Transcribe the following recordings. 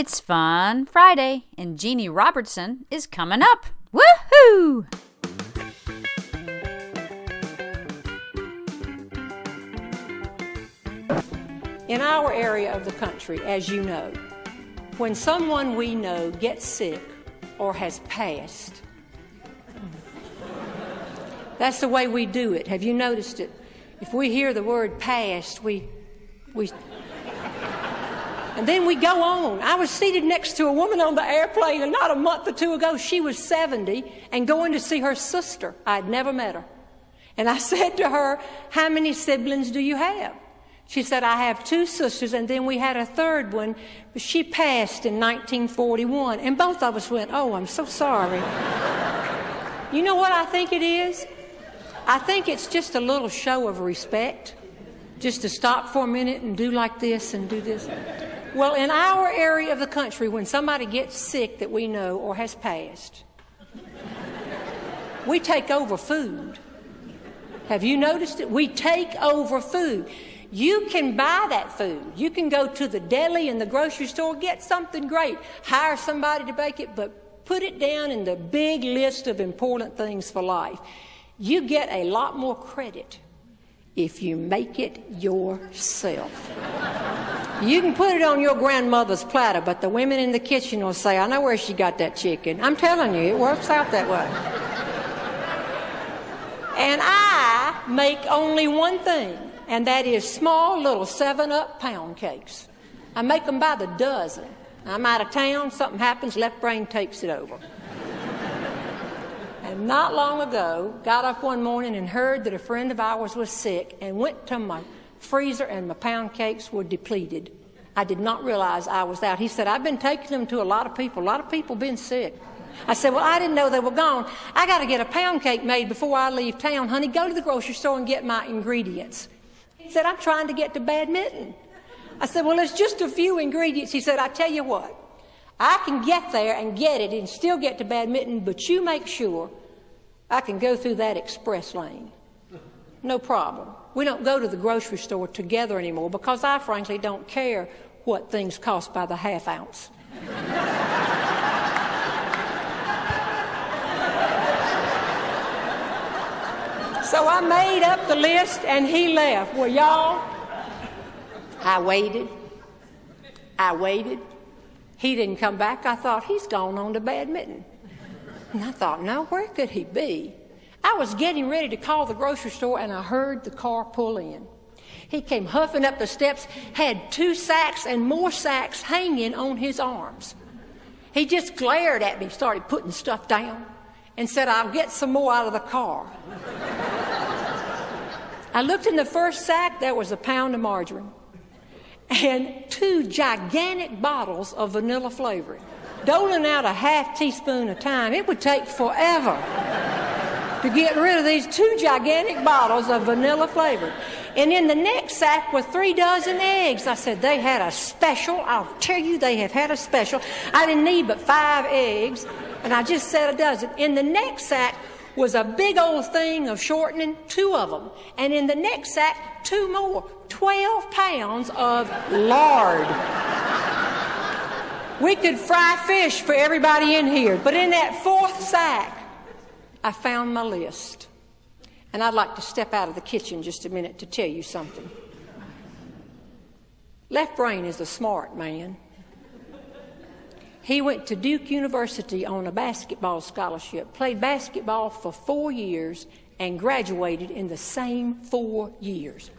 It's Fun Friday, and Jeanne Robertson is coming up. Woohoo! In our area of the country, as you know, when someone we know gets sick or has passed, that's the way we do it. Have you noticed it? If we hear the word passed, we, we, and then we go on. I was seated next to a woman on the airplane, and not a month or two ago, she was 70 and going to see her sister. I'd never met her. And I said to her, How many siblings do you have? She said, I have two sisters, and then we had a third one, but she passed in 1941. And both of us went, Oh, I'm so sorry. you know what I think it is? I think it's just a little show of respect, just to stop for a minute and do like this and do this. Well, in our area of the country, when somebody gets sick that we know or has passed, we take over food. Have you noticed it? We take over food. You can buy that food. You can go to the deli and the grocery store, get something great, hire somebody to bake it, but put it down in the big list of important things for life. You get a lot more credit if you make it yourself. You can put it on your grandmother's platter, but the women in the kitchen will say, I know where she got that chicken. I'm telling you, it works out that way. And I make only one thing, and that is small little 7 Up pound cakes. I make them by the dozen. I'm out of town, something happens, left brain takes it over. And not long ago, got up one morning and heard that a friend of ours was sick and went to my freezer and my pound cakes were depleted. I did not realize I was out. He said, I've been taking them to a lot of people. A lot of people been sick. I said, Well, I didn't know they were gone. I got to get a pound cake made before I leave town. Honey, go to the grocery store and get my ingredients. He said, I'm trying to get to badminton. I said, Well, it's just a few ingredients. He said, I tell you what, I can get there and get it and still get to badminton, but you make sure I can go through that express lane. No problem. We don't go to the grocery store together anymore because I frankly don't care what things cost by the half ounce. so I made up the list and he left. Well, y'all, I waited. I waited. He didn't come back. I thought, he's gone on to badminton. And I thought, no, where could he be? I was getting ready to call the grocery store and I heard the car pull in. He came huffing up the steps, had two sacks and more sacks hanging on his arms. He just glared at me, started putting stuff down, and said, I'll get some more out of the car. I looked in the first sack, there was a pound of margarine and two gigantic bottles of vanilla flavoring, doling out a half teaspoon a time. It would take forever to get rid of these two gigantic bottles of vanilla flavor. And in the next sack were three dozen eggs. I said, they had a special. I'll tell you, they have had a special. I didn't need but five eggs, and I just said a dozen. In the next sack was a big old thing of shortening, two of them. And in the next sack, two more. 12 pounds of lard. We could fry fish for everybody in here. But in that fourth sack, I found my list. And I'd like to step out of the kitchen just a minute to tell you something. Left Brain is a smart man. He went to Duke University on a basketball scholarship, played basketball for four years, and graduated in the same four years.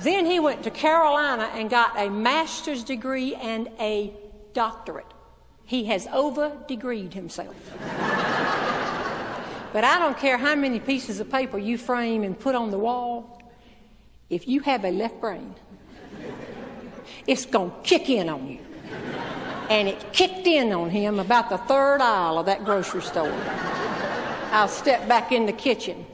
then he went to Carolina and got a master's degree and a doctorate. He has over degreed himself. but I don't care how many pieces of paper you frame and put on the wall, if you have a left brain, it's going to kick in on you. And it kicked in on him about the third aisle of that grocery store. I'll step back in the kitchen.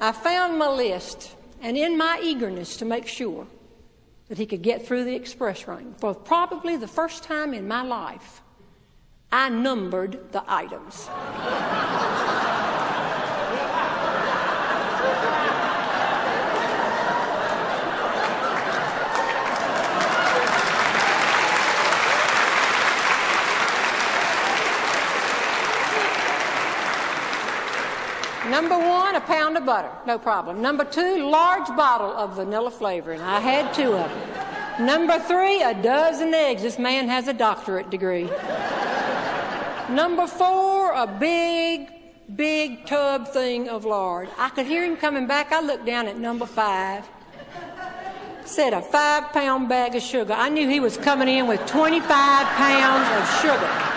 I found my list, and in my eagerness to make sure that he could get through the express ring. For probably the first time in my life, I numbered the items. Number one pound of butter, no problem. Number two, large bottle of vanilla flavoring. I had two of them. Number three, a dozen eggs. This man has a doctorate degree. Number four, a big, big tub thing of lard. I could hear him coming back. I looked down at number five. Said a five pound bag of sugar. I knew he was coming in with 25 pounds of sugar.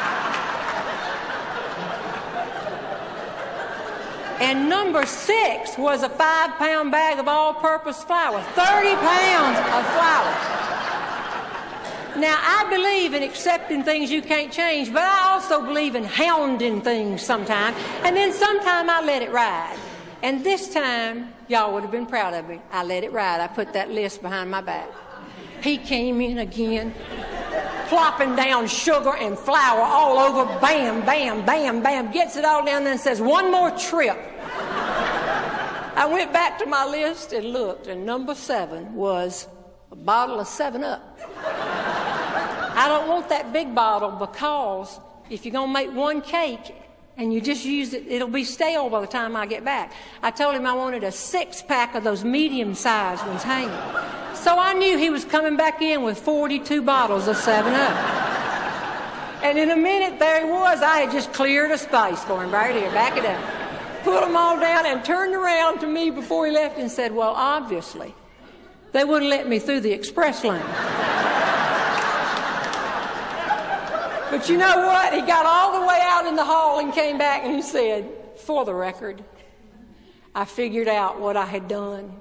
And number six was a five pound bag of all purpose flour, 30 pounds of flour. Now, I believe in accepting things you can't change, but I also believe in hounding things sometimes. And then sometime I let it ride. And this time, y'all would have been proud of me. I let it ride. I put that list behind my back. He came in again, plopping down sugar and flour all over. Bam, bam, bam, bam. Gets it all down there and says, one more trip. I went back to my list and looked, and number seven was a bottle of 7 Up. I don't want that big bottle because if you're going to make one cake and you just use it, it'll be stale by the time I get back. I told him I wanted a six pack of those medium sized ones hanging. So I knew he was coming back in with 42 bottles of 7 Up. And in a minute, there he was. I had just cleared a space for him right here. Back it up. Put them all down and turned around to me before he left and said, Well, obviously, they wouldn't let me through the express lane. But you know what? He got all the way out in the hall and came back and he said, For the record, I figured out what I had done.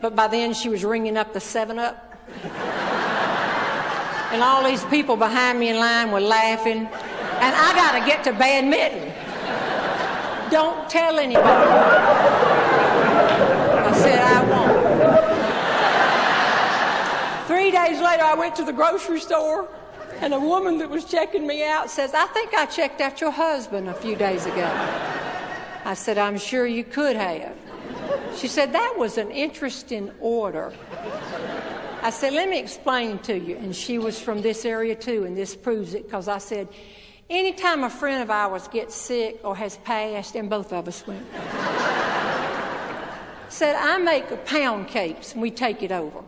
But by then she was ringing up the 7 Up. and all these people behind me in line were laughing. And I got to get to badminton. Don't tell anybody. I said, I won't. Three days later, I went to the grocery store and a woman that was checking me out says, I think I checked out your husband a few days ago. I said, I'm sure you could have. She said, That was an interesting order. I said, Let me explain to you. And she was from this area too, and this proves it because I said, Anytime a friend of ours gets sick or has passed, and both of us went, said, I make pound cakes and we take it over.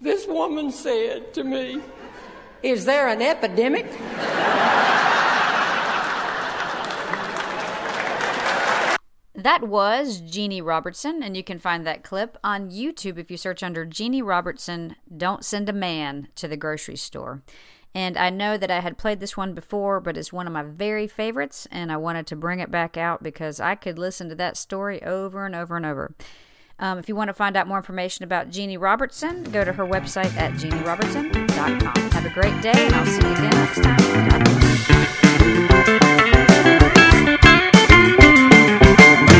This woman said to me, is there an epidemic? That was Jeanne Robertson, and you can find that clip on YouTube if you search under Jeanne Robertson, Don't Send a Man to the Grocery Store. And I know that I had played this one before, but it's one of my very favorites, and I wanted to bring it back out because I could listen to that story over and over and over. Um, if you want to find out more information about Jeanne Robertson, go to her website at jeannerobertson.com. Have a great day, and I'll see you again next time. Thank you.